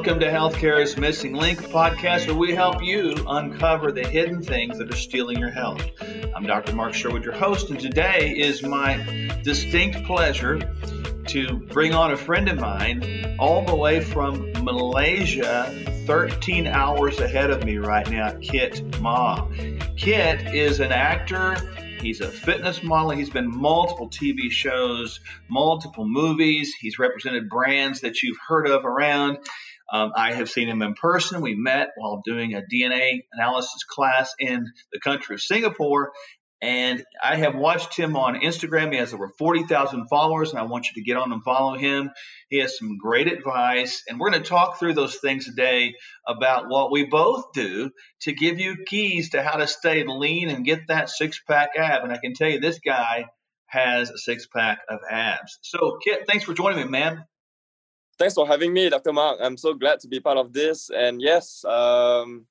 Welcome to Healthcare's Missing Link podcast, where we help you uncover the hidden things that are stealing your health. I'm Dr. Mark Sherwood, your host, and today is my distinct pleasure to bring on a friend of mine all the way from Malaysia, 13 hours ahead of me right now, Kit Ma. Kit is an actor He's a fitness model. He's been multiple TV shows, multiple movies. He's represented brands that you've heard of around. Um, I have seen him in person. We met while doing a DNA analysis class in the country of Singapore. And I have watched him on Instagram. He has over 40,000 followers, and I want you to get on and follow him. He has some great advice, and we're going to talk through those things today about what we both do to give you keys to how to stay lean and get that six pack ab. And I can tell you, this guy has a six pack of abs. So, Kit, thanks for joining me, man. Thanks for having me, Dr. Mark. I'm so glad to be part of this. And yes, um,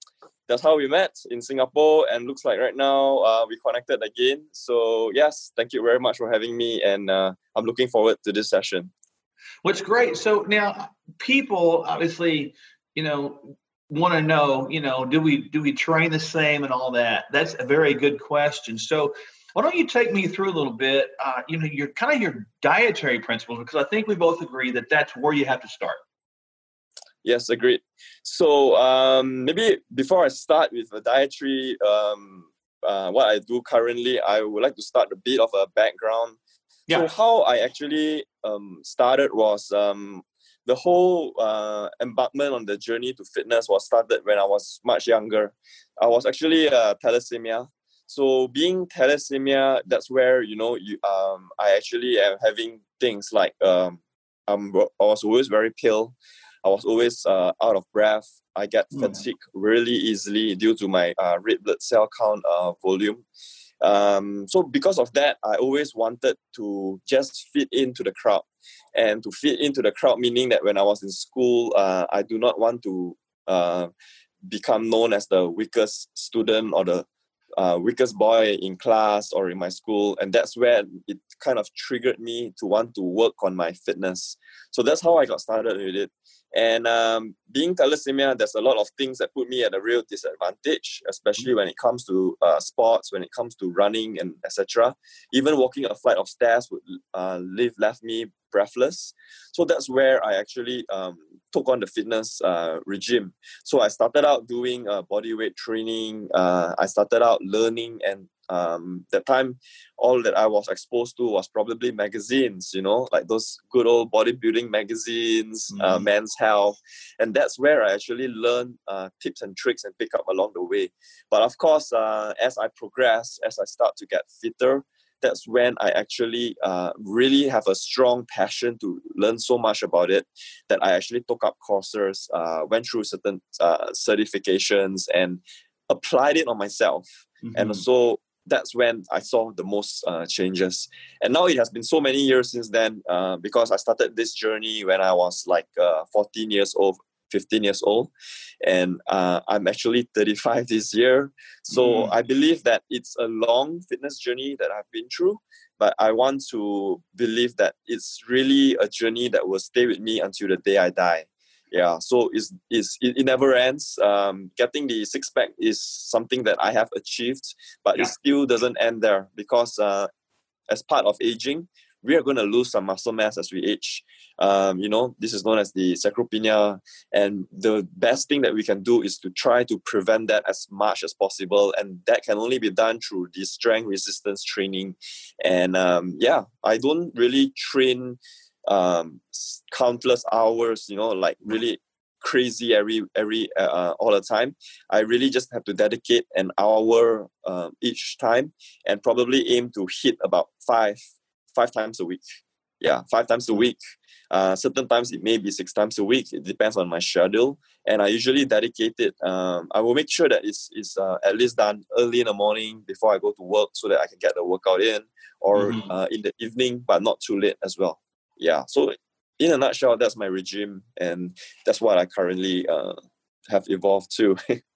that's how we met in Singapore. And looks like right now uh, we connected again. So yes, thank you very much for having me, and uh, I'm looking forward to this session. What's great. So now people obviously, you know, want to know, you know, do we do we train the same and all that? That's a very good question. So why don't you take me through a little bit, uh, you know, your kind of your dietary principles because I think we both agree that that's where you have to start. Yes, agreed. So um, maybe before I start with the dietary, um, uh, what I do currently, I would like to start a bit of a background. Yeah. So how I actually um, started was um, the whole uh, embarkment on the journey to fitness was started when I was much younger. I was actually a thalassemia. So being thalassemia, that's where you know you um I actually am having things like um I'm, I was always very pale. I was always uh, out of breath. I get mm. fatigue really easily due to my uh, red blood cell count uh, volume. Um, so because of that, I always wanted to just fit into the crowd, and to fit into the crowd meaning that when I was in school, uh, I do not want to uh, become known as the weakest student or the uh, weakest boy in class or in my school and that's where it kind of triggered me to want to work on my fitness so that's how i got started with it and um, being thalassemia, there's a lot of things that put me at a real disadvantage, especially when it comes to uh, sports, when it comes to running and etc. Even walking a flight of stairs would uh, leave left me breathless. So that's where I actually um, took on the fitness uh, regime. So I started out doing uh, body weight training. Uh, I started out learning and um, that time all that i was exposed to was probably magazines you know like those good old bodybuilding magazines mm. uh, men's health and that's where i actually learned uh, tips and tricks and pick up along the way but of course uh, as i progress as i start to get fitter that's when I actually uh, really have a strong passion to learn so much about it that I actually took up courses, uh, went through certain uh, certifications, and applied it on myself. Mm-hmm. And so that's when I saw the most uh, changes. And now it has been so many years since then uh, because I started this journey when I was like uh, 14 years old, 15 years old. And uh, I'm actually 35 this year. So mm. I believe that it's a long fitness journey that I've been through. But I want to believe that it's really a journey that will stay with me until the day I die yeah so it's, it's it, never ends um, getting the six pack is something that i have achieved but yeah. it still doesn't end there because uh, as part of aging we are going to lose some muscle mass as we age. Um, you know this is known as the sarcopenia. And the best thing that we can do is to try to prevent that as much as possible. And that can only be done through the strength resistance training. And um, yeah i don't really train um, countless hours, you know, like really crazy every every uh, uh, all the time. I really just have to dedicate an hour um, each time, and probably aim to hit about five five times a week. Yeah, five times a week. Uh, certain times it may be six times a week. It depends on my schedule, and I usually dedicate it. Um, I will make sure that it's, it's uh, at least done early in the morning before I go to work, so that I can get the workout in, or mm-hmm. uh, in the evening, but not too late as well yeah so in a nutshell that's my regime and that's what i currently uh, have evolved to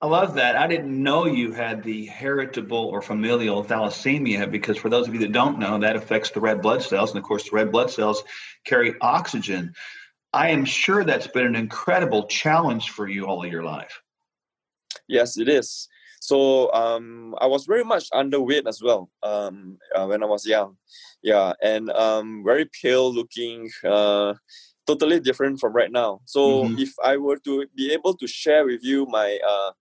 I love that. I didn't know you had the heritable or familial thalassemia because, for those of you that don't know, that affects the red blood cells. And of course, the red blood cells carry oxygen. I am sure that's been an incredible challenge for you all of your life. Yes, it is. So um, I was very much underweight as well um, uh, when I was young. Yeah, and um, very pale looking, uh, totally different from right now. So mm-hmm. if I were to be able to share with you my uh,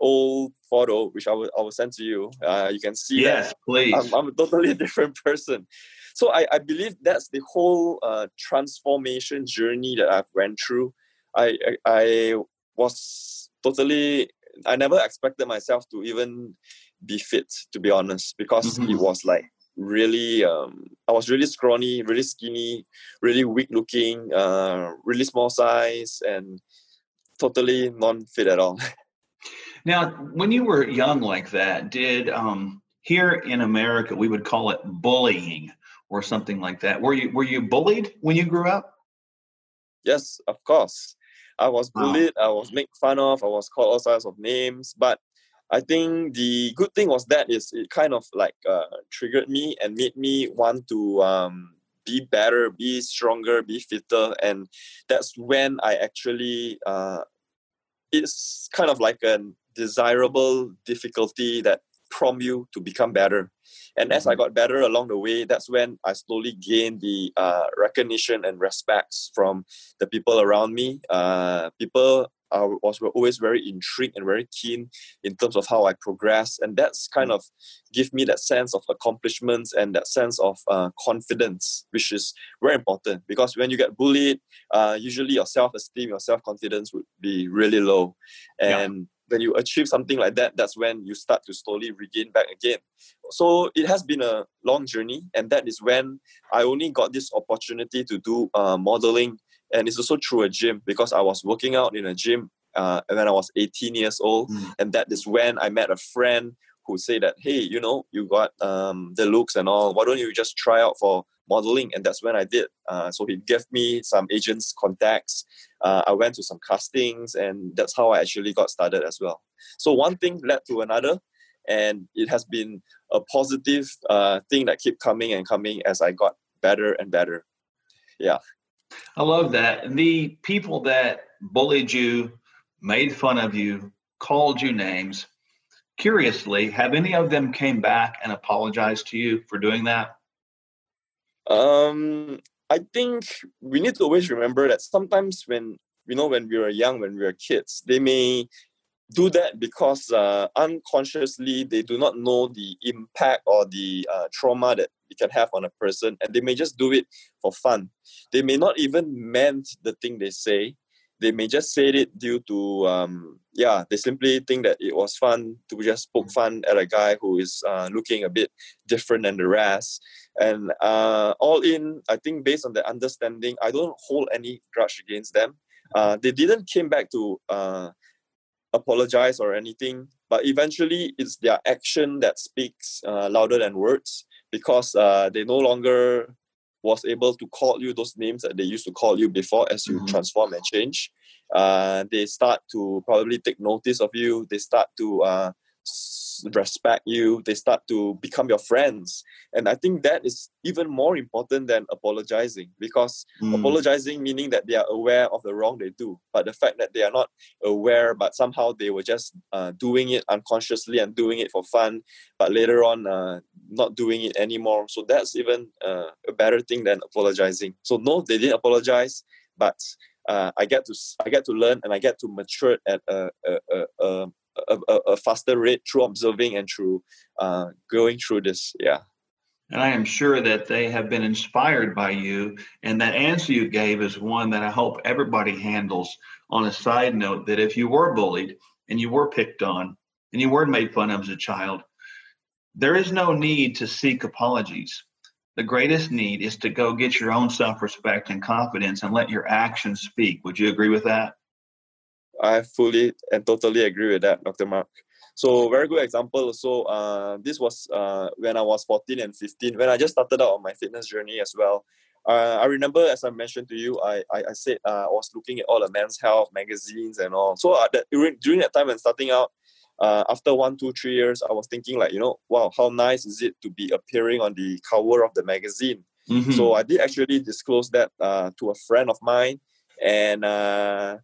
old photo, which I will, I will send to you, uh, you can see yes, that please. I'm, I'm, a totally different person. So I, I believe that's the whole uh, transformation journey that I've went through. I, I, I was totally I never expected myself to even be fit, to be honest, because mm-hmm. it was like really um, I was really scrawny, really skinny, really weak looking, uh, really small size, and totally non-fit at all. now, when you were young like that, did um, here in America we would call it bullying or something like that? Were you were you bullied when you grew up? Yes, of course. I was bullied, wow. I was made fun of, I was called all sorts of names. But I think the good thing was that is it kind of like uh, triggered me and made me want to um, be better, be stronger, be fitter, and that's when I actually uh, it's kind of like a desirable difficulty that prompt you to become better. And as I mm-hmm. got better along the way, that's when I slowly gained the uh, recognition and respects from the people around me. Uh, people I was were always very intrigued and very keen in terms of how I progress, and that's kind of give me that sense of accomplishments and that sense of uh, confidence, which is very important because when you get bullied, uh, usually your self esteem, your self confidence would be really low, and when you achieve something like that, that's when you start to slowly regain back again. So it has been a long journey, and that is when I only got this opportunity to do uh, modeling, and it's also through a gym because I was working out in a gym uh, when I was 18 years old, mm. and that is when I met a friend who said that, hey, you know, you got um, the looks and all. Why don't you just try out for modeling? And that's when I did. Uh, so he gave me some agents' contacts. Uh, I went to some castings, and that's how I actually got started as well. So one thing led to another, and it has been a positive uh, thing that kept coming and coming as I got better and better. Yeah. I love that. The people that bullied you, made fun of you, called you names, curiously, have any of them came back and apologized to you for doing that? Um, I think we need to always remember that sometimes when you know when we were young, when we were kids, they may do that because uh, unconsciously they do not know the impact or the uh, trauma that it can have on a person, and they may just do it for fun. They may not even meant the thing they say, they may just say it due to um, yeah they simply think that it was fun to just poke fun at a guy who is uh, looking a bit different than the rest and uh, all in i think based on the understanding i don't hold any grudge against them uh, they didn't came back to uh, apologize or anything but eventually it's their action that speaks uh, louder than words because uh, they no longer was able to call you those names that they used to call you before as you mm-hmm. transform and change. Uh, they start to probably take notice of you. They start to uh, respect you they start to become your friends. And i think that is even more important than apologizing because mm. apologizing meaning that they are aware of the wrong they do but the fact that they are not aware but somehow they were just uh, doing it unconsciously and doing it for fun but later on uh, not doing it anymore. So that's even uh, a better thing than apologizing. So no they didn't apologize but uh, I get to I get to learn and I get to mature at a, a, a, a a, a, faster rate through observing and through uh, going through this. Yeah. And I am sure that they have been inspired by you. And that answer you gave is one that I hope everybody handles on a side note that if you were bullied and you were picked on and you were made fun of as a child, there is no need to seek apologies. The greatest need is to go get your own self respect and confidence and let your actions speak. Would you agree with that? I fully and totally agree with that, Dr. Mark. So very good example. So uh, this was uh, when I was 14 and 15, when I just started out on my fitness journey as well. Uh, I remember, as I mentioned to you, I I, I said uh, I was looking at all the men's health magazines and all. So uh, that, during, during that time and starting out, uh, after one, two, three years, I was thinking like, you know, wow, how nice is it to be appearing on the cover of the magazine? Mm-hmm. So I did actually disclose that uh, to a friend of mine and uh,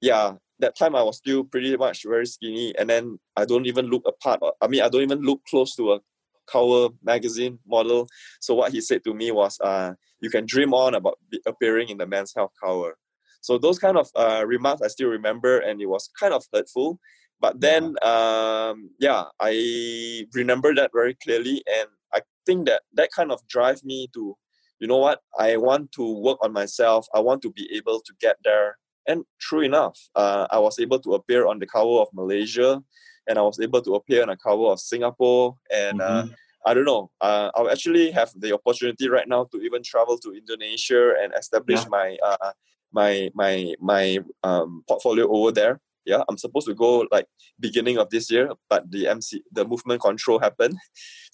yeah, that time I was still pretty much very skinny, and then I don't even look apart. I mean, I don't even look close to a Cover magazine model. So what he said to me was, uh, "You can dream on about appearing in the Men's Health cover." So those kind of uh, remarks I still remember, and it was kind of hurtful. But then, um, yeah, I remember that very clearly, and I think that that kind of drive me to, you know what, I want to work on myself. I want to be able to get there. And true enough, uh, I was able to appear on the cover of Malaysia, and I was able to appear on the cover of Singapore, and uh, mm-hmm. uh, I don't know. Uh, I'll actually have the opportunity right now to even travel to Indonesia and establish yeah. my uh, my my my um, portfolio over there. Yeah, I'm supposed to go like beginning of this year, but the MC the movement control happened.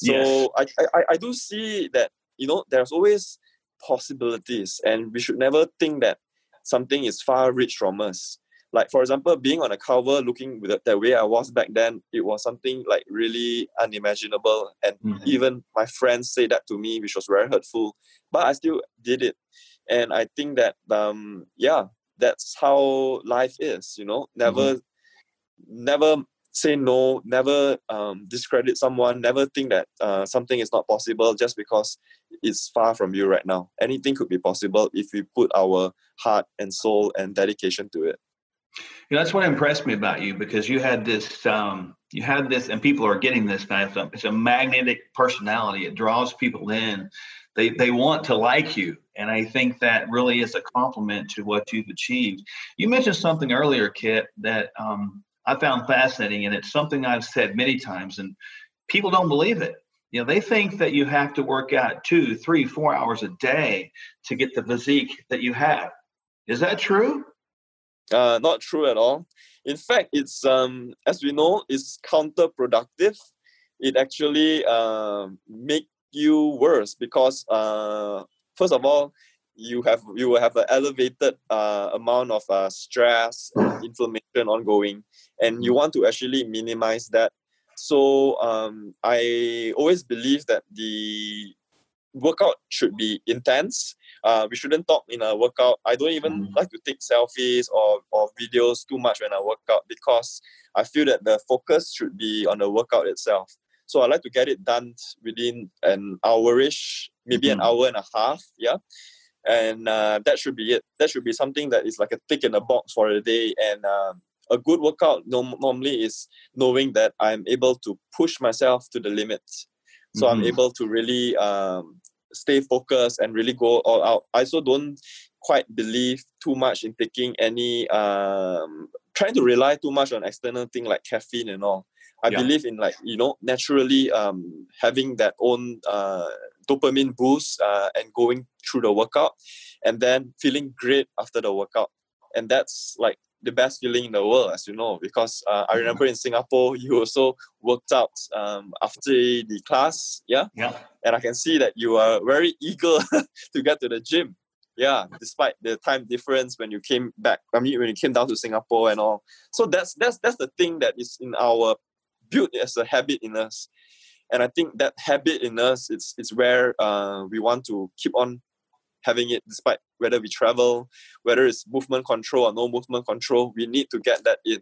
So yes. I, I I do see that you know there's always possibilities, and we should never think that something is far reach from us. Like for example, being on a cover, looking with the way I was back then, it was something like really unimaginable. And mm-hmm. even my friends say that to me, which was very hurtful. But I still did it, and I think that um yeah, that's how life is you know never mm-hmm. never say no never um, discredit someone never think that uh, something is not possible just because it's far from you right now. Anything could be possible if we put our heart and soul and dedication to it. You know, that's what impressed me about you because you had this um, you had this and people are getting this now. It's a magnetic personality. It draws people in. They they want to like you and i think that really is a compliment to what you've achieved. You mentioned something earlier kit that um, i found fascinating and it's something i've said many times and people don't believe it. You know they think that you have to work out two three four hours a day to get the physique that you have. Is that true? Uh, not true at all. In fact it's um, as we know it's counterproductive. It actually uh, make you worse because uh, first of all you have you will have an elevated uh, amount of uh, stress and inflammation ongoing and you want to actually minimize that so um, i always believe that the workout should be intense uh, we shouldn't talk in a workout i don't even mm. like to take selfies or, or videos too much when i work out because i feel that the focus should be on the workout itself so I like to get it done within an hourish, maybe mm-hmm. an hour and a half. Yeah. And uh, that should be it. That should be something that is like a tick in a box for a day. And uh, a good workout no- normally is knowing that I'm able to push myself to the limit. So mm-hmm. I'm able to really um, stay focused and really go all out. I also don't quite believe too much in taking any um, trying to rely too much on external thing like caffeine and all. I yeah. believe in like you know naturally um, having that own uh, dopamine boost uh, and going through the workout, and then feeling great after the workout, and that's like the best feeling in the world, as you know, because uh, I remember in Singapore you also worked out um, after the class, yeah, yeah, and I can see that you are very eager to get to the gym yeah despite the time difference when you came back i mean when you came down to singapore and all. So that's that's that's the thing that is in our built as a habit in us and i think that habit in us it's it's where uh, we want to keep on having it despite whether we travel whether it's movement control or no movement control we need to get that in.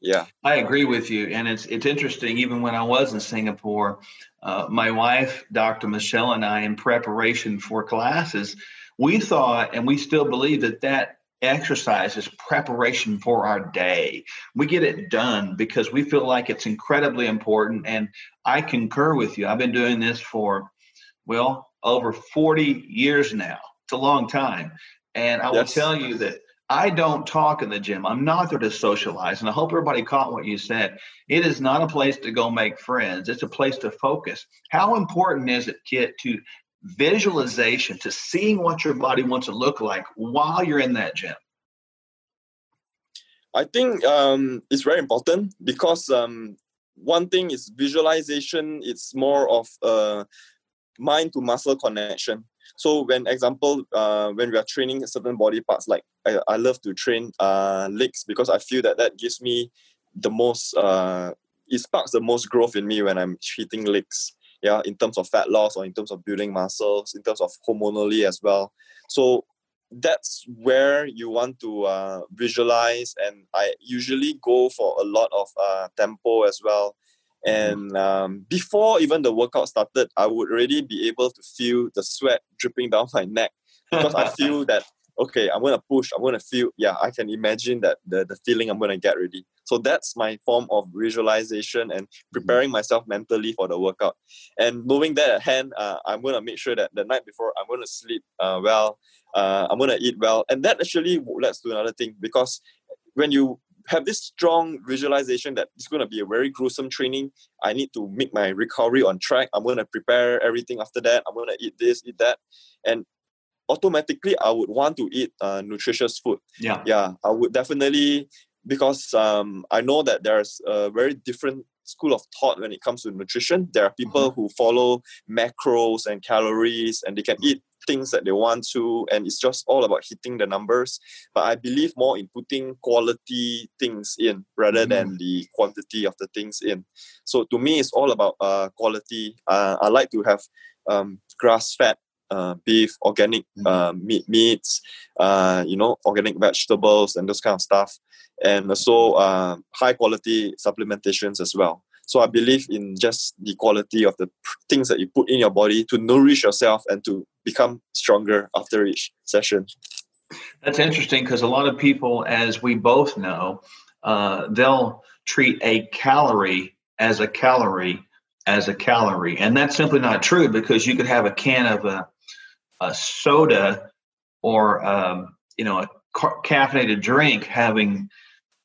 Yeah. I agree with you and it's it's interesting even when i was in singapore uh, my wife dr michelle and i in preparation for classes we thought and we still believe that that exercise is preparation for our day. We get it done because we feel like it's incredibly important. And I concur with you. I've been doing this for, well, over 40 years now. It's a long time. And I yes. will tell you that I don't talk in the gym. I'm not there to socialize. And I hope everybody caught what you said. It is not a place to go make friends, it's a place to focus. How important is it, Kit, to visualization to seeing what your body wants to look like while you're in that gym? I think um, it's very important because um, one thing is visualization. It's more of a mind to muscle connection. So when example, uh, when we are training certain body parts, like I, I love to train uh, legs because I feel that that gives me the most. Uh, it sparks the most growth in me when I'm hitting legs yeah, in terms of fat loss or in terms of building muscles, in terms of hormonally as well. So that's where you want to uh, visualize and i usually go for a lot of uh, tempo as well. And um, before even the workout started i would already be able to feel the sweat dripping down my neck because i feel that okay i'm gonna push i'm gonna feel yeah i can imagine that the, the feeling i'm gonna get ready so that's my form of visualization and preparing myself mentally for the workout and knowing that at hand uh, i'm gonna make sure that the night before i'm gonna sleep uh, well uh, i'm gonna eat well and that actually leads to another thing because when you have this strong visualization that it's going to be a very gruesome training. I need to make my recovery on track. I'm going to prepare everything after that. I'm going to eat this, eat that. And automatically I would want to eat uh, nutritious food. Yeah. Yeah, I would definitely because um, I know that there's a very different school of thought when it comes to nutrition. There are people mm-hmm. who follow macros and calories and they can eat things that they want to and it's just all about hitting the numbers but i believe more in putting quality things in rather mm. than the quantity of the things in so to me it's all about uh, quality uh, i like to have um, grass fed uh, beef, organic mm-hmm. uh, meat, meats, uh, you know, organic vegetables, and those kind of stuff, and also uh, high quality supplementations as well. So I believe in just the quality of the things that you put in your body to nourish yourself and to become stronger after each session. That's interesting because a lot of people, as we both know, uh, they'll treat a calorie as a calorie as a calorie, and that's simply not true because you could have a can of a a soda or um, you know a caffeinated drink having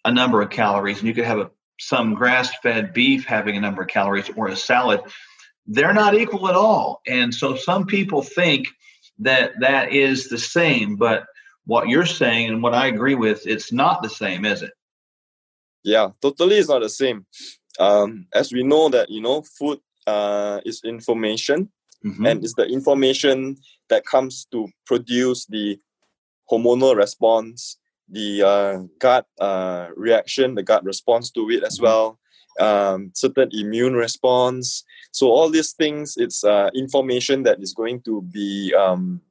a number of calories, and you could have a, some grass-fed beef having a number of calories, or a salad. They're not equal at all, and so some people think that that is the same. But what you're saying and what I agree with, it's not the same, is it? Yeah, totally, it's not the same. Um, as we know that you know, food uh, is information, mm-hmm. and it's the information that comes to produce the hormonal response, the uh, gut uh, reaction, the gut response to it as mm-hmm. well, um, certain immune response. So all these things, it's uh, information that is going to be um,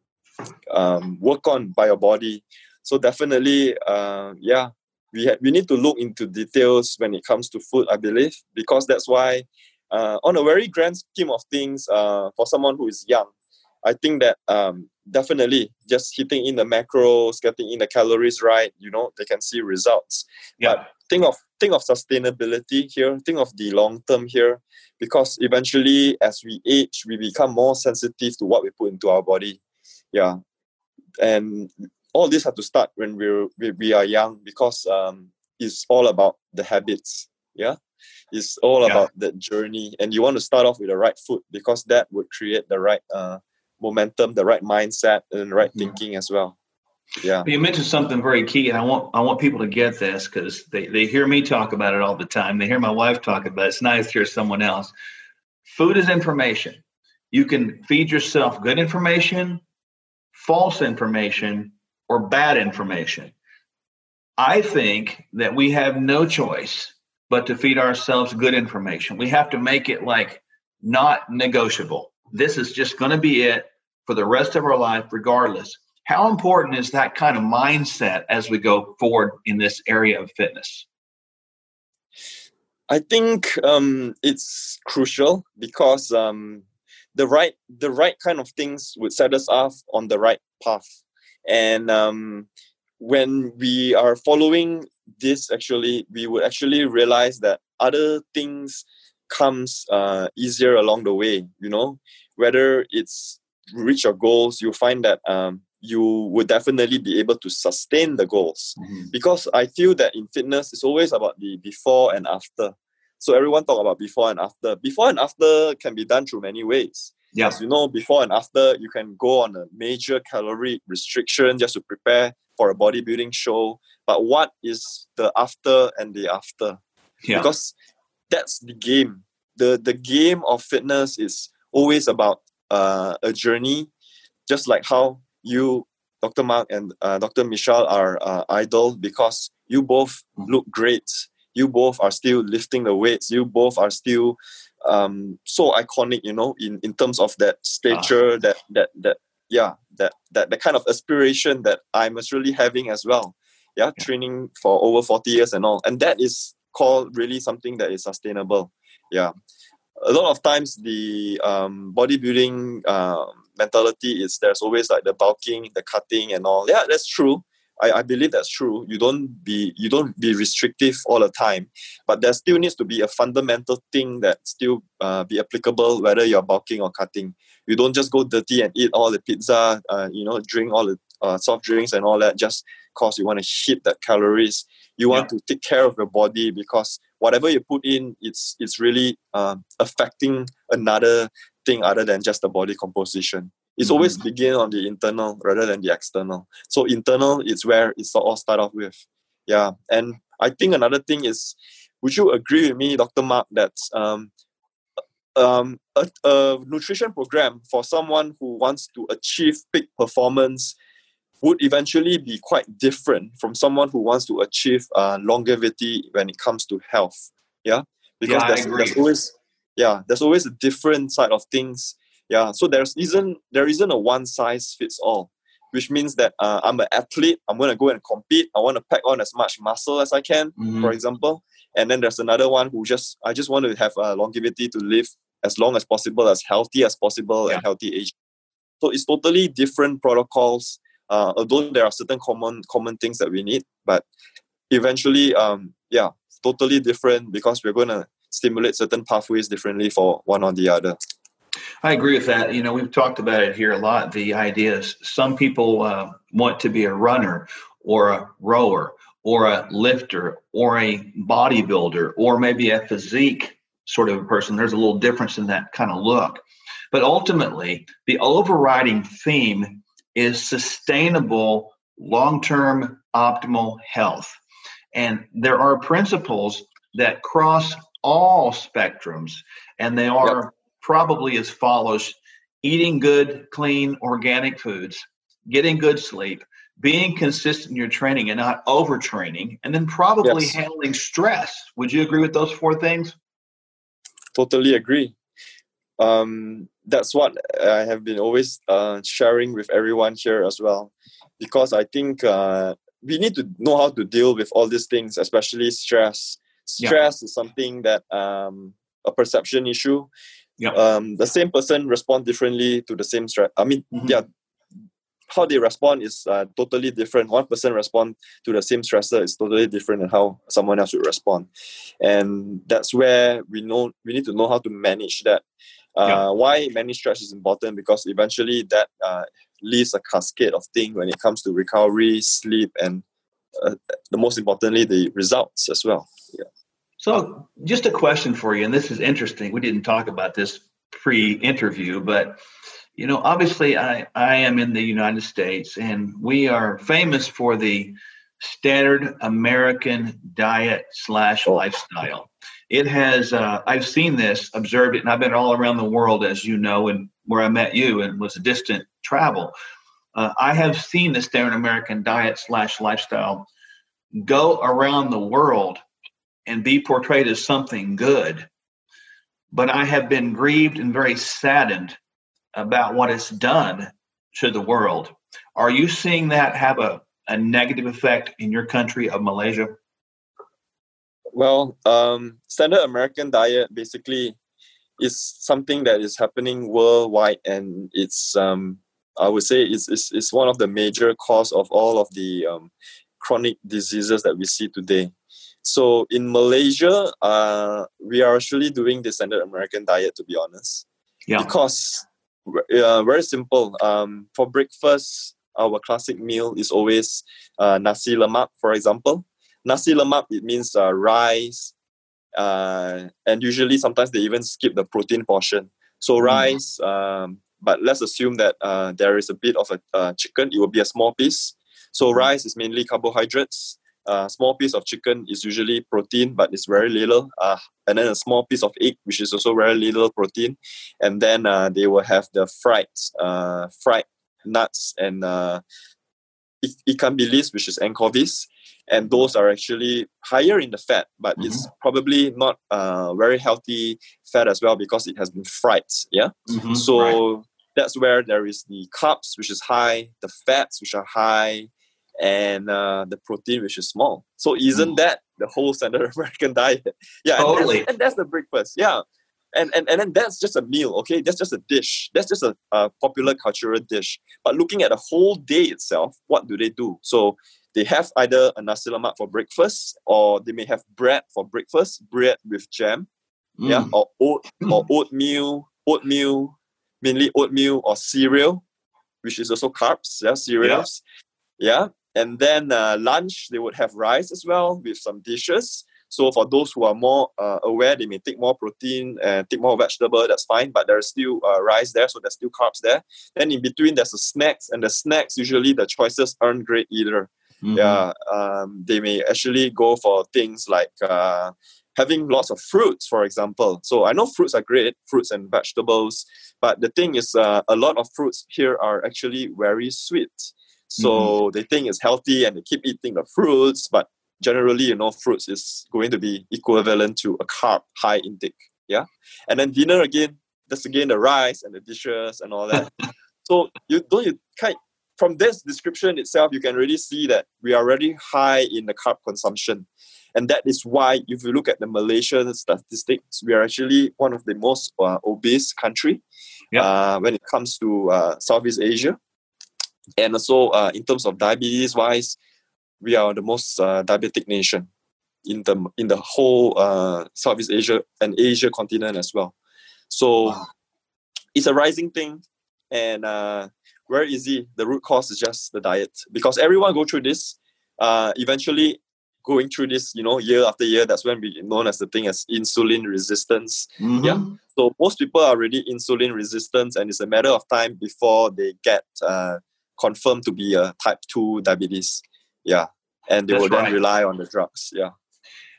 um, work on by your body. So definitely, uh, yeah, we ha- we need to look into details when it comes to food. I believe because that's why, uh, on a very grand scheme of things, uh, for someone who is young, I think that um, definitely just hitting in the macros, getting in the calories right, you know, they can see results. Yeah. But think of think of sustainability here. Think of the long term here, because eventually, as we age, we become more sensitive to what we put into our body. Yeah, and all this have to start when we're we, we are young because um, it's all about the habits. Yeah, it's all yeah. about the journey, and you want to start off with the right foot because that would create the right uh, momentum, the right mindset, and the right mm-hmm. thinking as well. Yeah. You mentioned something very key, and I want I want people to get this because they, they hear me talk about it all the time. They hear my wife talk about it. It's nice to hear someone else. Food is information. You can feed yourself good information, false information, or bad information. I think that we have no choice but to feed ourselves good information. We have to make it like not negotiable this is just going to be it for the rest of our life, regardless. How important is that kind of mindset as we go forward in this area of fitness? I think um, it's crucial because um, the right the right kind of things would set us off on the right path, and um, when we are following this, actually, we would actually realize that other things comes uh, easier along the way you know? Whether it's reach your goals you find that um, you would definitely be able to sustain the goals. Mm-hmm. because i feel that in fitness it's always about the before and after. So everyone talk about before and after. Before and after can be done through many ways. Yeah. as you know before and after you can go on a major calorie restriction just to prepare for a bodybuilding show but what is the after and the after yeah. because that's the game. The the game of fitness is always about uh, a journey, just like how you, Dr. Mark and uh, Dr. Michelle are uh, idol because you both look great. You both are still lifting the weights. You both are still um, so iconic, you know, in, in terms of that stature, ah. that that that yeah, that that the kind of aspiration that I'm actually having as well. Yeah, yeah, training for over 40 years and all. And that is called really something that is sustainable. Yeah. A lot of times the um, bodybuilding um, mentality is there's always like the bulking, the cutting and all. Yeah, that's true. I, I believe that's true. You don't be you don't be restrictive all the time, but there still needs to be a fundamental thing that still uh, be applicable whether you're bulking or cutting. You don't just go dirty and eat all the pizza, uh, you know, drink all the uh, soft drinks and all that just because you want to hit that calories. You want yeah. to take care of your body because whatever you put in, it's it's really uh, affecting another thing other than just the body composition. It's mm-hmm. always begin on the internal rather than the external. So internal is where it's all start off with. Yeah, and I think another thing is, would you agree with me, Dr. Mark, that um, um, a, a nutrition program for someone who wants to achieve peak performance would eventually be quite different from someone who wants to achieve uh, longevity when it comes to health. Yeah, because yeah, there's, there's, always yeah there's always a different side of things yeah so there's isn't there isn't a one size fits all which means that uh, i'm an athlete i'm going to go and compete i want to pack on as much muscle as i can mm-hmm. for example and then there's another one who just i just want to have a longevity to live as long as possible as healthy as possible yeah. and healthy age so it's totally different protocols uh, although there are certain common common things that we need but eventually um yeah totally different because we're going to stimulate certain pathways differently for one or the other. I agree with that. You know, we've talked about it here a lot. The idea is some people uh, want to be a runner or a rower or a lifter or a bodybuilder or maybe a physique sort of a person. There's a little difference in that kind of look. But ultimately, the overriding theme is sustainable, long term, optimal health. And there are principles that cross all spectrums, and they are yep. Probably as follows eating good, clean, organic foods, getting good sleep, being consistent in your training and not overtraining, and then probably yes. handling stress. Would you agree with those four things? Totally agree. Um, that's what I have been always uh, sharing with everyone here as well, because I think uh, we need to know how to deal with all these things, especially stress stress yeah. is something that um, a perception issue yeah. um, the same person respond differently to the same stress i mean mm-hmm. yeah how they respond is uh, totally different one person respond to the same stressor is totally different than how someone else would respond and that's where we know we need to know how to manage that uh, yeah. why manage stress is important because eventually that uh, leaves a cascade of things when it comes to recovery sleep and uh, the most importantly the results as well so, just a question for you, and this is interesting. We didn't talk about this pre-interview, but you know, obviously, I I am in the United States, and we are famous for the standard American diet slash lifestyle. It has uh, I've seen this, observed it, and I've been all around the world, as you know, and where I met you, and was a distant travel. Uh, I have seen the standard American diet slash lifestyle go around the world and be portrayed as something good. But I have been grieved and very saddened about what it's done to the world. Are you seeing that have a, a negative effect in your country of Malaysia? Well, um, standard American diet basically is something that is happening worldwide, and it's um, I would say it's, it's, it's one of the major cause of all of the um, chronic diseases that we see today. So in Malaysia, uh, we are actually doing the standard American diet, to be honest. Yeah. Because uh, very simple. Um, for breakfast, our classic meal is always uh, nasi lemak, for example. Nasi lemak it means uh, rice, uh, and usually sometimes they even skip the protein portion. So mm. rice, um, but let's assume that uh, there is a bit of a uh, chicken. It will be a small piece. So mm. rice is mainly carbohydrates a small piece of chicken is usually protein, but it's very little. Uh, and then a small piece of egg, which is also very little protein. And then uh, they will have the fried, uh, fried nuts and uh, ikan bilis, which is anchovies. And those are actually higher in the fat, but mm-hmm. it's probably not uh, very healthy fat as well because it has been fried. Yeah. Mm-hmm, so right. that's where there is the carbs, which is high, the fats, which are high, and uh, the protein, which is small. So isn't mm. that the whole standard American diet? Yeah, totally. and, that's, and that's the breakfast. Yeah, and, and and then that's just a meal okay that's just a dish that's just a, a, popular cultural dish but looking at the whole day itself what do they do so they have either a nasi lemak for breakfast or they may have bread for breakfast bread with jam mm. yeah or oat or oatmeal oatmeal mainly oatmeal or cereal which is also carbs yeah cereals yeah, yeah. And then uh, lunch they would have rice as well with some dishes so for those who are more uh, aware, they may take more protein and take more vegetable. That's fine, but there's still uh, rice there, so there's still carbs there. Then in between, there's the snacks, and the snacks usually the choices aren't great either. Mm-hmm. Yeah, um, they may actually go for things like uh, having lots of fruits, for example. So I know fruits are great, fruits and vegetables, but the thing is, uh, a lot of fruits here are actually very sweet. So mm-hmm. they think it's healthy and they keep eating the fruits, but generally, you know, fruits is going to be equivalent to a carb high intake. Yeah. And then dinner again, that's again the rice and the dishes and all that. so you don't you kind from this description itself, you can really see that we are already high in the carb consumption. And that is why, if you look at the Malaysian statistics, we are actually one of the most uh, obese country yeah. uh, when it comes to uh, Southeast Asia. And also, uh, in terms of diabetes wise, we are the most uh, diabetic nation in the in the whole uh, Southeast Asia and Asia continent as well. So wow. it's a rising thing, and uh, very easy. The root cause is just the diet because everyone go through this. Uh, eventually, going through this, you know, year after year, that's when we known as the thing as insulin resistance. Mm-hmm. Yeah. So most people are already insulin resistant, and it's a matter of time before they get uh, confirmed to be a type two diabetes. Yeah. And they That's will then rely on the drugs. Yeah.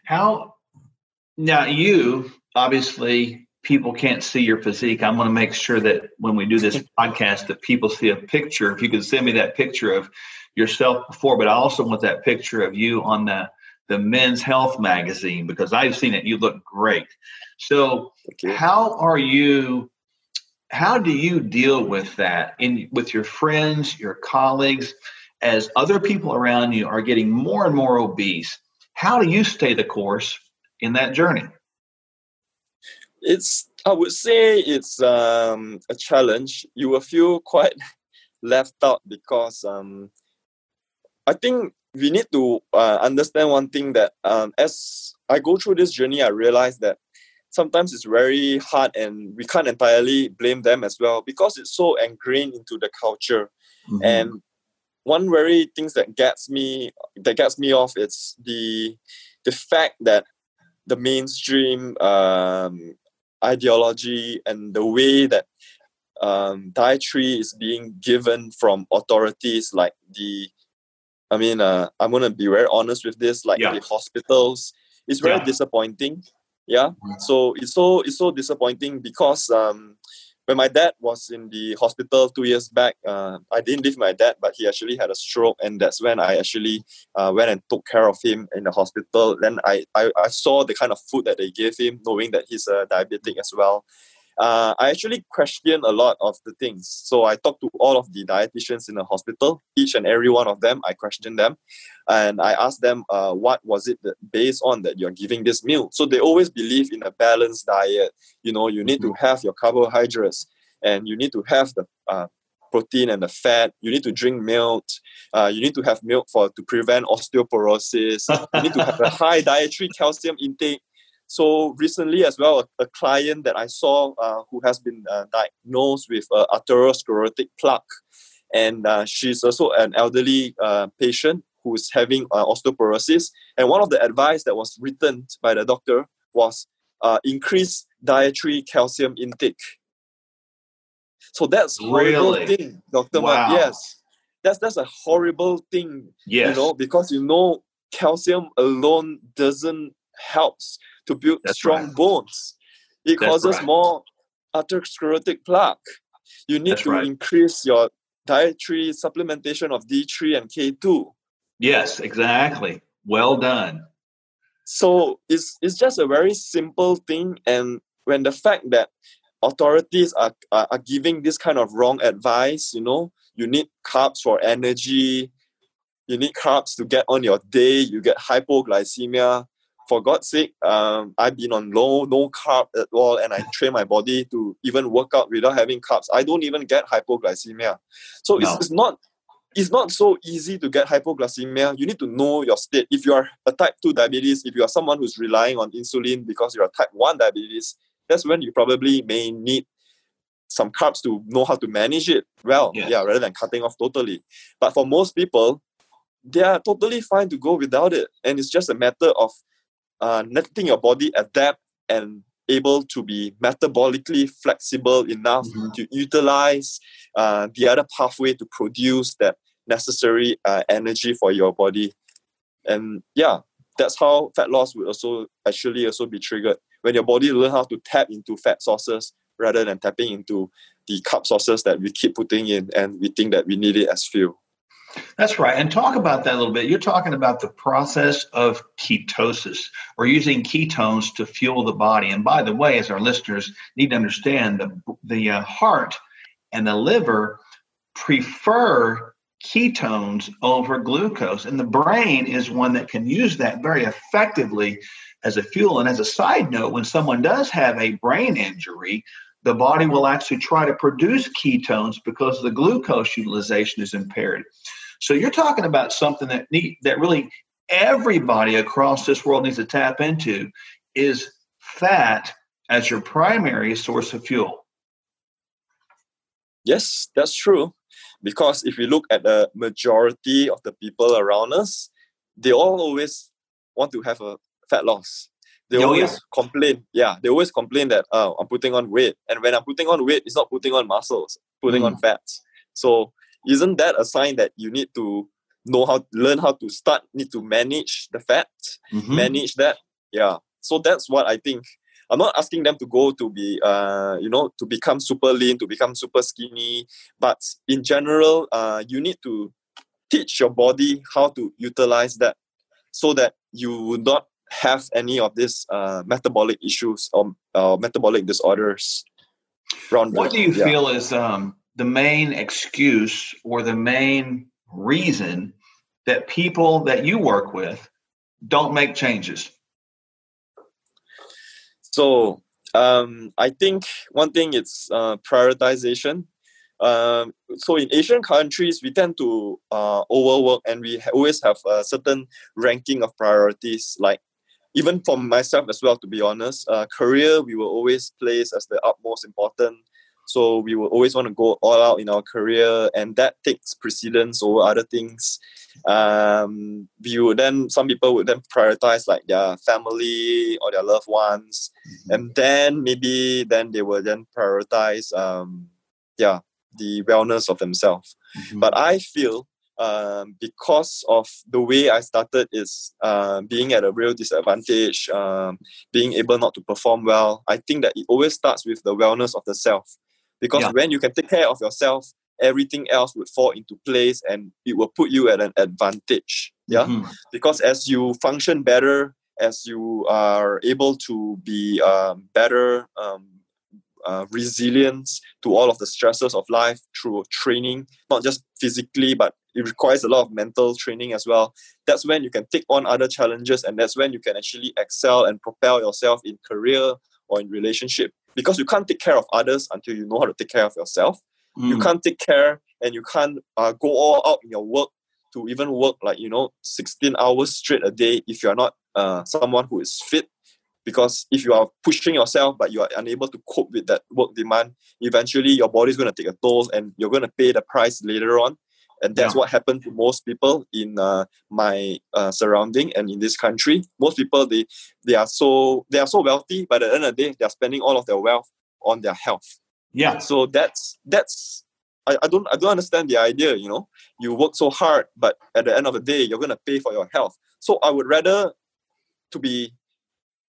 How now you obviously people can't see your physique. I'm going to make sure that when we do this podcast that people see a picture. If you could send me that picture of yourself before but i also want that picture of you on the the men's health magazine because i've seen it. You look great. So how are you how do you deal with that in with your friends your colleagues as other people around you are getting more and more obese, how do you stay the course in that journey? It's I would say it's um, a challenge. You will feel quite left out because um, I think we need to uh, understand one thing that um, as I go through this journey, I realize that sometimes it's very hard and we can't entirely blame them as well because it's so ingrained into the culture. Mm-hmm. And one very things that gets me that gets me off it's the the fact that the mainstream um, ideology and the way that um, dietary is being given from authorities like the I mean uh, I'm gonna be very honest with this like yeah. the hospitals it's very yeah. disappointing yeah mm-hmm. so it's so it's so disappointing because um, when my dad was in the hospital two years back, uh, I didn't leave my dad, but he actually had a stroke, and that's when I actually uh, went and took care of him in the hospital. Then I, I, I saw the kind of food that they gave him, knowing that he's a diabetic as well uh, I actually questioned a lot of the things. So I talked to all of the dietitians in the hospital, each and every one of them. I questioned them, and I asked them, uh, what was it that based on that you're giving this meal? So they always believe in a balanced diet. You know, you need to mm-hmm. have your carbohydrates, and you need to have the uh, protein and the fat. You need to drink milk. Uh, you need to have milk for to prevent osteoporosis. you need to have a high dietary calcium intake so recently, as well, a, a client that I saw uh, who has been uh, diagnosed with uh, arteriosclerotic plaque, and uh, she's also an elderly uh, patient who is having uh, osteoporosis. And one of the advice that was written by the doctor was uh, increase dietary calcium intake. So that's horrible really? thing, Doctor. Wow. Yes, that's that's a horrible thing. Yes. you know because you know calcium alone doesn't helps to build That's strong right. bones. It That's causes right. more atherosclerotic plaque. You need That's to right. increase your dietary supplementation of D3 and K2. Yes, exactly. Well done. So it's it's just a very simple thing and when the fact that authorities are, are, are giving this kind of wrong advice you know you need carbs for energy you need carbs to get on your day you get hypoglycemia for god's sake um, i've been on low no carb at all and i train my body to even work out without having carbs i don't even get hypoglycemia so no. it's, it's not it's not so easy to get hypoglycemia. You need to know your state. If you are a type 2 diabetes, if you are someone who's relying on insulin because you're a type 1 diabetes, that's when you probably may need some carbs to know how to manage it well, yes. yeah, rather than cutting off totally. But for most people, they are totally fine to go without it. And it's just a matter of uh, letting your body adapt and able to be metabolically flexible enough mm-hmm. to utilize uh, the other pathway to produce that necessary uh, energy for your body. And yeah, that's how fat loss would also actually also be triggered when your body learn how to tap into fat sources rather than tapping into the carb sources that we keep putting in and we think that we need it as fuel. That's right. And talk about that a little bit. You're talking about the process of ketosis. We're using ketones to fuel the body. And by the way, as our listeners need to understand, the, the uh, heart and the liver prefer ketones over glucose. And the brain is one that can use that very effectively as a fuel. And as a side note, when someone does have a brain injury, the body will actually try to produce ketones because the glucose utilization is impaired. So you're talking about something that need, that really everybody across this world needs to tap into is fat as your primary source of fuel. Yes, that's true. Because if you look at the majority of the people around us, they all always want to have a fat loss. They oh, always yeah. complain. Yeah, they always complain that oh, I'm putting on weight, and when I'm putting on weight, it's not putting on muscles, putting mm. on fats. So isn't that a sign that you need to know how learn how to start need to manage the fat, mm-hmm. manage that? Yeah. So that's what I think. I'm not asking them to go to be, uh, you know, to become super lean, to become super skinny, but in general, uh, you need to teach your body how to utilize that so that you will not have any of these uh, metabolic issues or uh, metabolic disorders. What do you yeah. feel is um, the main excuse or the main reason that people that you work with don't make changes? So um, I think one thing is uh, prioritization. Um, so in Asian countries, we tend to uh, overwork and we ha- always have a certain ranking of priorities. Like even for myself as well, to be honest, uh, career we will always place as the utmost important. So we will always want to go all out in our career, and that takes precedence over other things. Um, we would then some people would then prioritize like their family or their loved ones, mm-hmm. and then maybe then they will then prioritize um, yeah the wellness of themselves. Mm-hmm. But I feel um, because of the way I started is uh, being at a real disadvantage, um, being able not to perform well. I think that it always starts with the wellness of the self. Because yeah. when you can take care of yourself, everything else would fall into place and it will put you at an advantage. Yeah. Mm-hmm. Because as you function better, as you are able to be um, better um, uh, resilience to all of the stresses of life through training, not just physically, but it requires a lot of mental training as well. That's when you can take on other challenges, and that's when you can actually excel and propel yourself in career or in relationship. Because you can't take care of others until you know how to take care of yourself. Mm. You can't take care and you can't uh, go all out in your work to even work like you know 16 hours straight a day if you are not uh, someone who is fit because if you are pushing yourself but you are unable to cope with that work demand eventually your body is going to take a toll and you're going to pay the price later on and that's yeah. what happened to most people in uh, my uh, surrounding and in this country. Most people they they are so they are so wealthy but at the end of the day they're spending all of their wealth on their health. Yeah. So that's that's I, I don't I don't understand the idea you know. You work so hard but at the end of the day you're going to pay for your health. So I would rather to be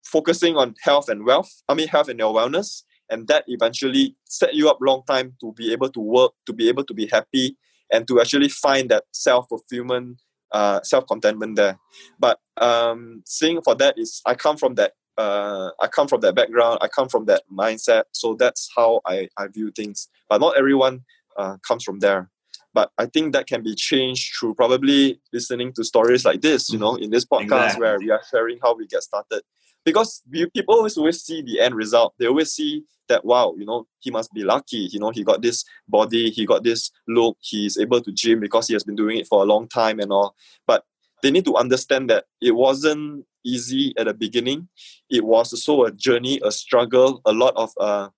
focusing on health and wealth, I mean health and your wellness, and that eventually set you up long time to be able to work, to be able to be happy, and to actually find that self fulfillment, uh, self contentment there. But um, seeing for that is I come from that uh, I come from that background. I come from that mindset. So that's how I, I view things. But not everyone uh, comes from there. But I think that can be changed through probably listening to stories like this, you know, in this podcast exactly. where we are sharing how we get started. Because people always always see the end result. They always see that wow, you know, he must be lucky. You know, he got this body, he got this look, he's able to gym because he has been doing it for a long time and all. But they need to understand that it wasn't easy at the beginning. It was also a journey, a struggle, a lot of uh,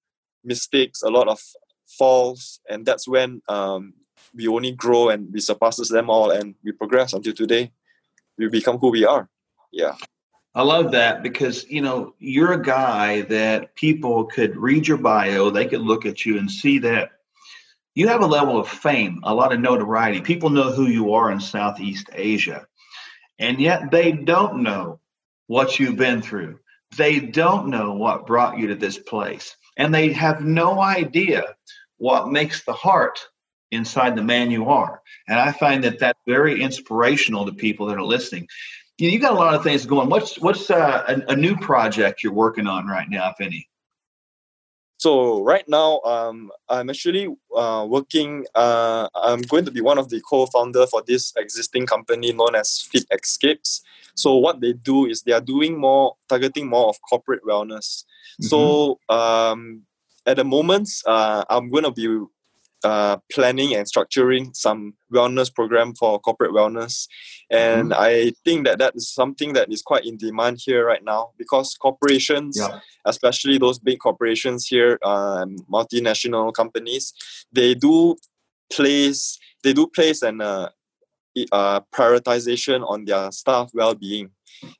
mistakes, a lot of falls, and that's when um, we only grow and we surpasses them all, and we progress until today. We become who we are. Yeah. I love that because you know you're a guy that people could read your bio, they could look at you and see that you have a level of fame, a lot of notoriety. People know who you are in Southeast Asia and yet they don't know what you've been through. They don't know what brought you to this place. And they have no idea what makes the heart inside the man you are. And I find that that's very inspirational to people that are listening. You, know, you got a lot of things going. What's what's uh, a, a, new project you're working on right now, if any? So right now, um, I'm actually uh, working. Uh, I'm going to be one of the co-founder for this existing company known as Fit Escapes. So what they do is they are doing more targeting more of corporate wellness. Mm-hmm. So um, at the moment, uh, I'm going to be uh, planning and structuring some wellness program for corporate wellness and mm-hmm. i think that that is something that is quite in demand here right now because corporations yeah. especially those big corporations here um, multinational companies they do place they do place an uh, uh, prioritization on their staff well-being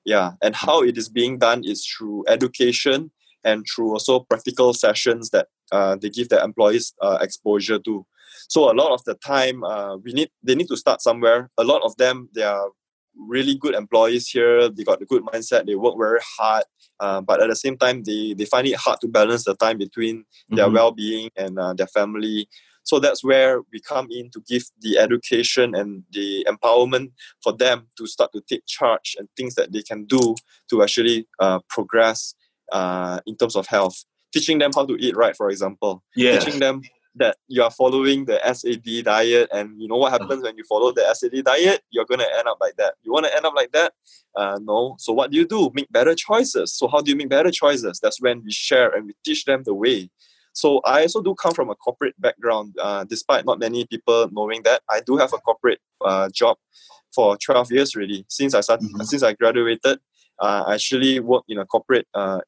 yeah and how it is being done is through education and through also practical sessions that uh, they give their employees uh, exposure to. So a lot of the time, uh, we need they need to start somewhere. A lot of them they are really good employees here. They got a good mindset. They work very hard, uh, but at the same time, they they find it hard to balance the time between mm-hmm. their well being and uh, their family. So that's where we come in to give the education and the empowerment for them to start to take charge and things that they can do to actually uh, progress uh, in terms of health. Teaching them how to eat right, for example. Yes. Teaching them that you are following the SAD diet, and you know what happens when you follow the SAD diet? You're gonna end up like that. You want to end up like that? Uh, no. So what do you do? Make better choices. So how do you make better choices? That's when we share and we teach them the way. So I also do come from a corporate background, uh, despite not many people knowing that. I do have a corporate uh, job for 12 years really. since I started, mm-hmm. since I graduated. Uh, I actually work in a corporate uh,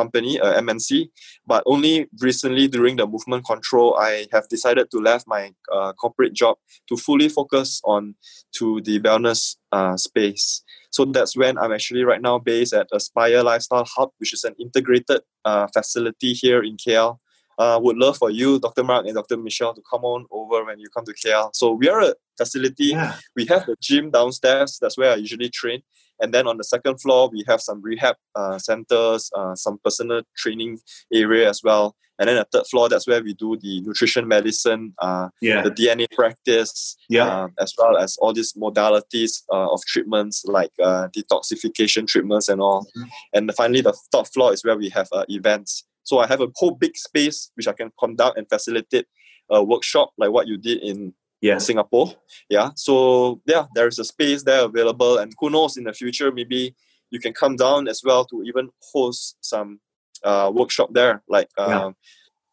company, a MNC. But only recently, during the movement control, I have decided to leave my uh, corporate job to fully focus on to the wellness uh, space. So that's when I'm actually right now based at Aspire Lifestyle Hub, which is an integrated uh, facility here in KL. Uh, would love for you, Dr. Mark and Dr. Michelle, to come on over when you come to KL. So we are a facility. Yeah. We have a gym downstairs. That's where I usually train. And then on the second floor, we have some rehab uh, centers, uh, some personal training area as well. And then the third floor, that's where we do the nutrition medicine, uh, yeah. the DNA practice, yeah. Uh, as well as all these modalities uh, of treatments like uh, detoxification treatments and all. Mm-hmm. And finally, the third floor is where we have events. So I have a whole big space which I can conduct and facilitate a workshop like what you did in yeah. Singapore. Yeah. So yeah, there is a space there available, and who knows in the future maybe you can come down as well to even host some uh, workshop there, like yeah. Um,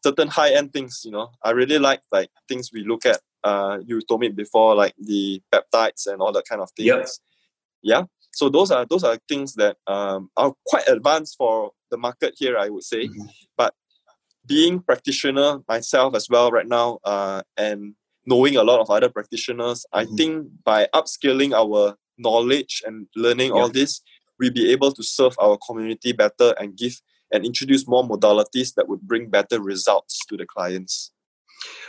certain high end things. You know, I really like like things we look at. Uh, you told me before, like the peptides and all that kind of things. Yep. Yeah. So those are those are things that um, are quite advanced for the market here, I would say. Mm-hmm. But being practitioner myself as well right now, uh, and knowing a lot of other practitioners. Mm-hmm. I think by upskilling our knowledge and learning yeah. all this, we'll be able to serve our community better and give and introduce more modalities that would bring better results to the clients.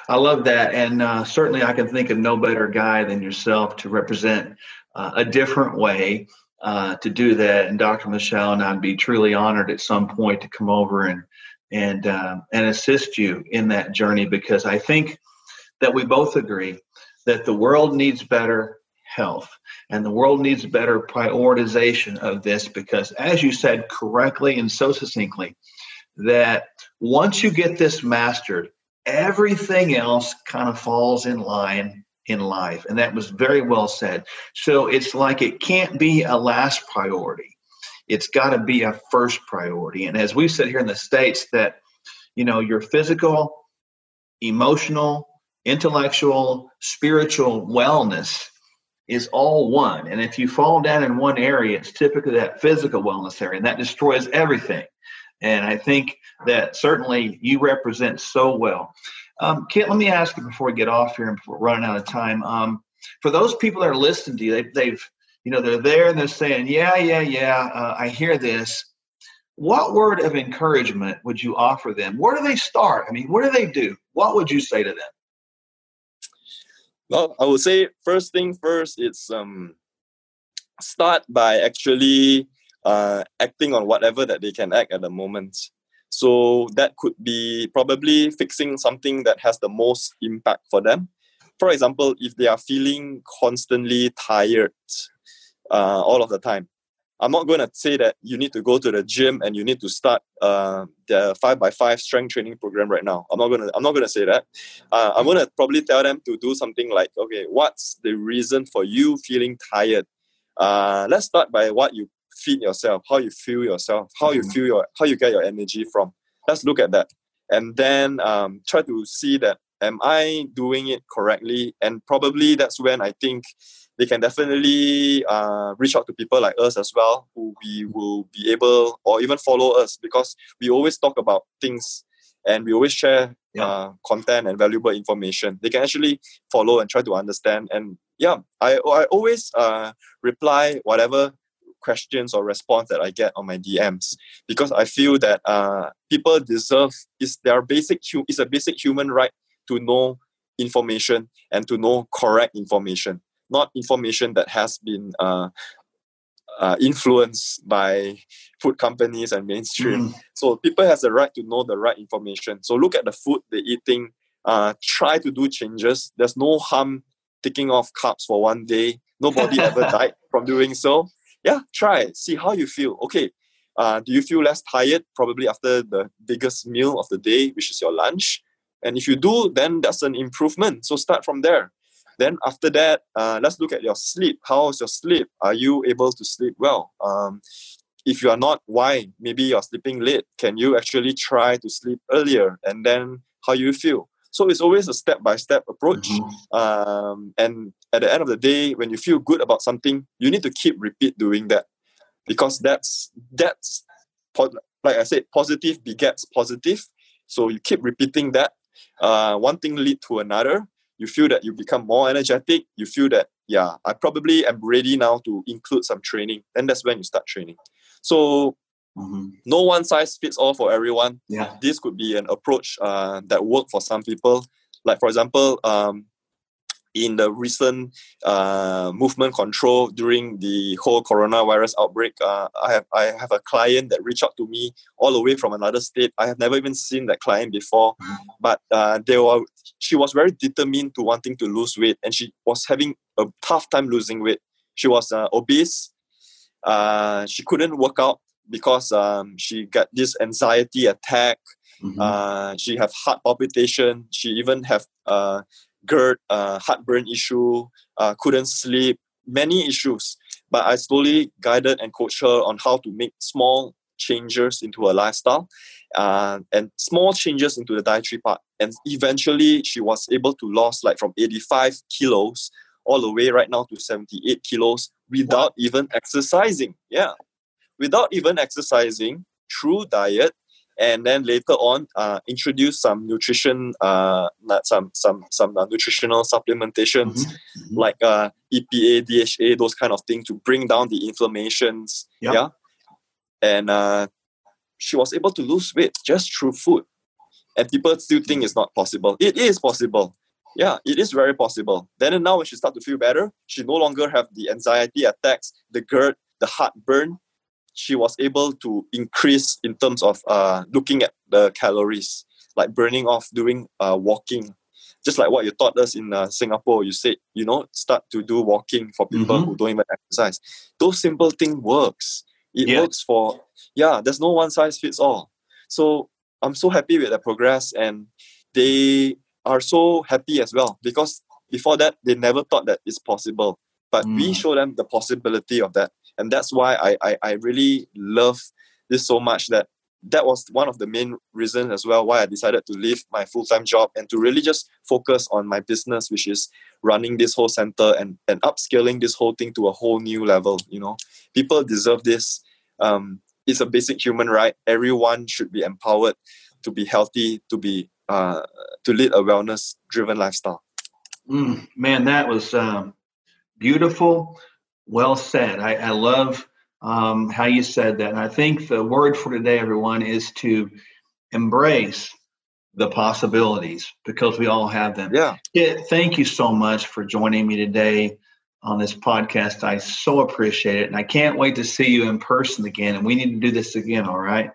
I love that. And uh, certainly I can think of no better guy than yourself to represent uh, a different way uh, to do that. And Dr. Michelle and I'd be truly honored at some point to come over and and uh, and assist you in that journey because I think that we both agree that the world needs better, health. And the world needs better prioritization of this because, as you said correctly and so succinctly, that once you get this mastered, everything else kind of falls in line in life. And that was very well said. So it's like it can't be a last priority. It's got to be a first priority. And as we said here in the States, that, you know, your physical, emotional, intellectual, spiritual wellness is all one. And if you fall down in one area, it's typically that physical wellness area, and that destroys everything. And I think that certainly you represent so well. Um, Kit, let me ask you before we get off here and before running out of time. Um, for those people that are listening to you, they, they've, you know, they're there and they're saying, yeah, yeah, yeah, uh, I hear this. What word of encouragement would you offer them? Where do they start? I mean, what do they do? What would you say to them? Well, I would say first thing first, it's um, start by actually uh, acting on whatever that they can act at the moment. So that could be probably fixing something that has the most impact for them. For example, if they are feeling constantly tired uh, all of the time, I'm not going to say that you need to go to the gym and you need to start uh, the five by five strength training program right now. I'm not going to. I'm not going to say that. Uh, I'm going to probably tell them to do something like, okay, what's the reason for you feeling tired? Uh, let's start by what you feed yourself, how you feel yourself, how you mm-hmm. feel your, how you get your energy from. Let's look at that, and then um, try to see that am I doing it correctly? And probably that's when I think they can definitely uh, reach out to people like us as well, who we will be able or even follow us because we always talk about things and we always share yeah. uh, content and valuable information. They can actually follow and try to understand. And yeah, I I always uh, reply whatever questions or response that I get on my DMs because I feel that uh, people deserve is their basic is a basic human right to know information and to know correct information not information that has been uh, uh, influenced by food companies and mainstream. Mm. So people has the right to know the right information. So look at the food they're eating. Uh, try to do changes. There's no harm taking off carbs for one day. Nobody ever died from doing so. Yeah, try. See how you feel. Okay, uh, do you feel less tired? Probably after the biggest meal of the day, which is your lunch. And if you do, then that's an improvement. So start from there. Then after that, uh, let's look at your sleep. How is your sleep? Are you able to sleep well? Um, if you are not, why? Maybe you're sleeping late. Can you actually try to sleep earlier? And then how you feel? So it's always a step by step approach. Mm-hmm. Um, and at the end of the day, when you feel good about something, you need to keep repeat doing that because that's that's like I said, positive begets positive. So you keep repeating that. Uh, one thing lead to another, you feel that you become more energetic you feel that yeah i probably am ready now to include some training and that's when you start training. So mm-hmm. no one size fits all for everyone. Yeah. This could be an approach uh, that work for some people. Like for example um, in the recent uh, movement control during the whole coronavirus outbreak, uh, I have I have a client that reached out to me all the way from another state. I have never even seen that client before, but uh, they were she was very determined to wanting to lose weight, and she was having a tough time losing weight. She was uh, obese. Uh, she couldn't work out because um, she got this anxiety attack. Mm-hmm. Uh, she have heart palpitation. She even have uh, GERD, uh, heartburn issue, uh, couldn't sleep, many issues. But I slowly guided and coached her on how to make small changes into her lifestyle uh, and small changes into the dietary part. And eventually, she was able to lose like from 85 kilos all the way right now to 78 kilos without even exercising. Yeah. Without even exercising through diet and then later on uh, introduce some nutrition uh, some some some uh, nutritional supplementations mm-hmm. Mm-hmm. like uh, EPA, DHA, those kind of things to bring down the inflammations. Yep. Yeah, and uh, she was able to lose weight just through food, and people still think it's not possible. It is possible. Yeah, it is very possible. Then and now, when she start to feel better, she no longer have the anxiety attacks, the GERD, the heartburn, she was able to increase in terms of uh, looking at the calories, like burning off doing uh, walking, just like what you taught us in uh, Singapore, you said, you know, start to do walking for people mm-hmm. who don't even exercise. Those simple thing works. It yeah. works for, yeah, there's no one size fits all. So I'm so happy with the progress and they are so happy as well because before that, they never thought that it's possible. But mm. we show them the possibility of that. And that's why I, I, I really love this so much that that was one of the main reasons as well why I decided to leave my full time job and to really just focus on my business, which is running this whole center and, and upscaling this whole thing to a whole new level. You know, people deserve this. Um, it's a basic human right. Everyone should be empowered to be healthy, to be uh, to lead a wellness driven lifestyle. Mm, man, that was um, beautiful. Well said. I, I love um, how you said that. And I think the word for today, everyone, is to embrace the possibilities because we all have them. Yeah. yeah. Thank you so much for joining me today on this podcast. I so appreciate it. And I can't wait to see you in person again. And we need to do this again, all right?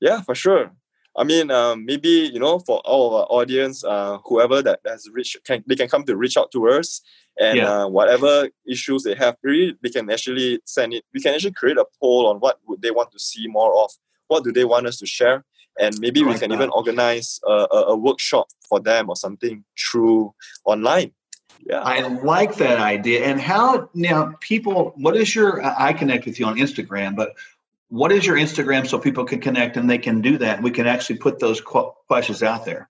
Yeah, for sure. I mean, um, maybe you know, for all of our audience, uh, whoever that has reached, can they can come to reach out to us, and yeah. uh, whatever issues they have, really, they can actually send it. We can actually create a poll on what would they want to see more of, what do they want us to share, and maybe we can that. even organize a, a, a workshop for them or something through online. Yeah. I like that idea. And how now people what is your I connect with you on Instagram, but what is your Instagram so people can connect and they can do that? We can actually put those questions out there.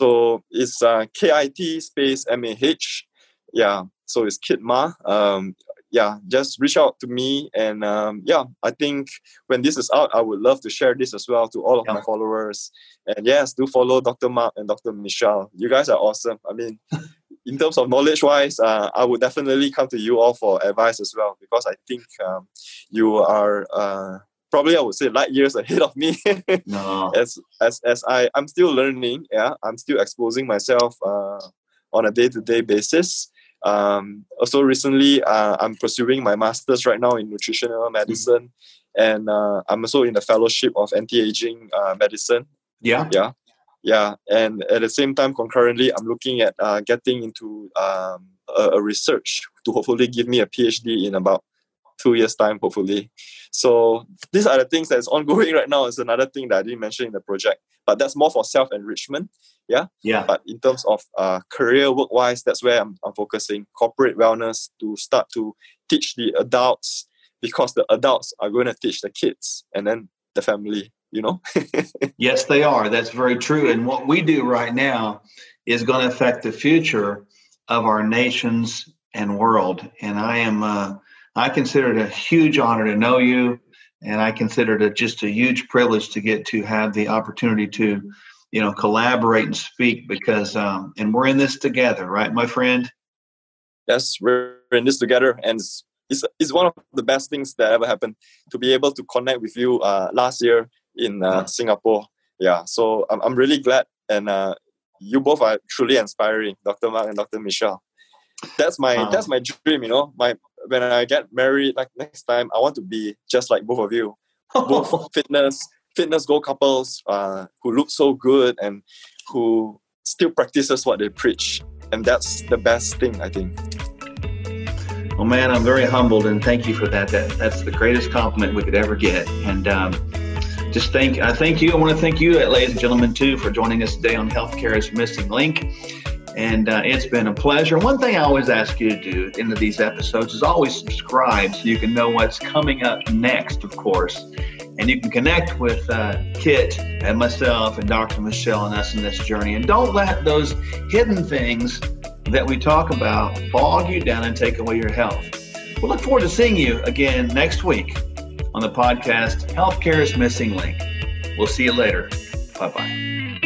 So it's uh, KIT space MAH. Yeah. So it's Kit Ma. Um, yeah, just reach out to me. And um, yeah, I think when this is out, I would love to share this as well to all of yeah. my followers. And yes, do follow Dr. Mark and Dr. Michelle. You guys are awesome. I mean, in terms of knowledge wise, uh, I would definitely come to you all for advice as well because I think um, you are uh, probably I would say light years ahead of me. no. As as as I I'm still learning. Yeah, I'm still exposing myself uh, on a day to day basis. Um, also recently, uh, I'm pursuing my master's right now in nutritional medicine, mm-hmm. and uh, I'm also in the fellowship of anti-aging uh, medicine. Yeah, yeah yeah and at the same time concurrently i'm looking at uh, getting into um, a, a, research to hopefully give me a phd in about two years time hopefully. So these are the things that's ongoing right now is another thing that i didn't mention in the project but that's more for self-enrichment yeah? Yeah. But in terms of uh, career work wise that's where I'm, I'm focusing corporate wellness to start to teach the adults because the adults are going to teach the kids and then the family you know? Yes they are. That's very true. And what we do right now is going to affect the future of our nations and world. And i am uh, i consider it a huge honor to know you and i consider it just a huge privilege to get to have the opportunity to you know collaborate and speak because um, and we're in this together right my friend? Yes we're in this together and it's, it's one of the best things that ever happened to be able to connect with you uh, last year in uh, Singapore. Yeah, so I'm, I'm really glad, and uh, you both are truly inspiring, Dr. Mark and Dr. Michelle. That's my uh-huh. that's my dream, you know. My when I get married, like next time, I want to be just like both of you, both fitness fitness goal couples uh, who look so good and who still practices what they preach, and that's the best thing I think. Well, man, I'm very humbled, and thank you for that. That that's the greatest compliment we could ever get, and. Um, just thank I thank you. I want to thank you, ladies and gentlemen, too, for joining us today on Healthcare's Missing Link. And uh, it's been a pleasure. One thing I always ask you to do at the end of these episodes is always subscribe so you can know what's coming up next, of course. And you can connect with uh, Kit and myself and Dr. Michelle and us in this journey. And don't let those hidden things that we talk about bog you down and take away your health. We'll look forward to seeing you again next week on the podcast Healthcare's Missing Link. We'll see you later. Bye bye.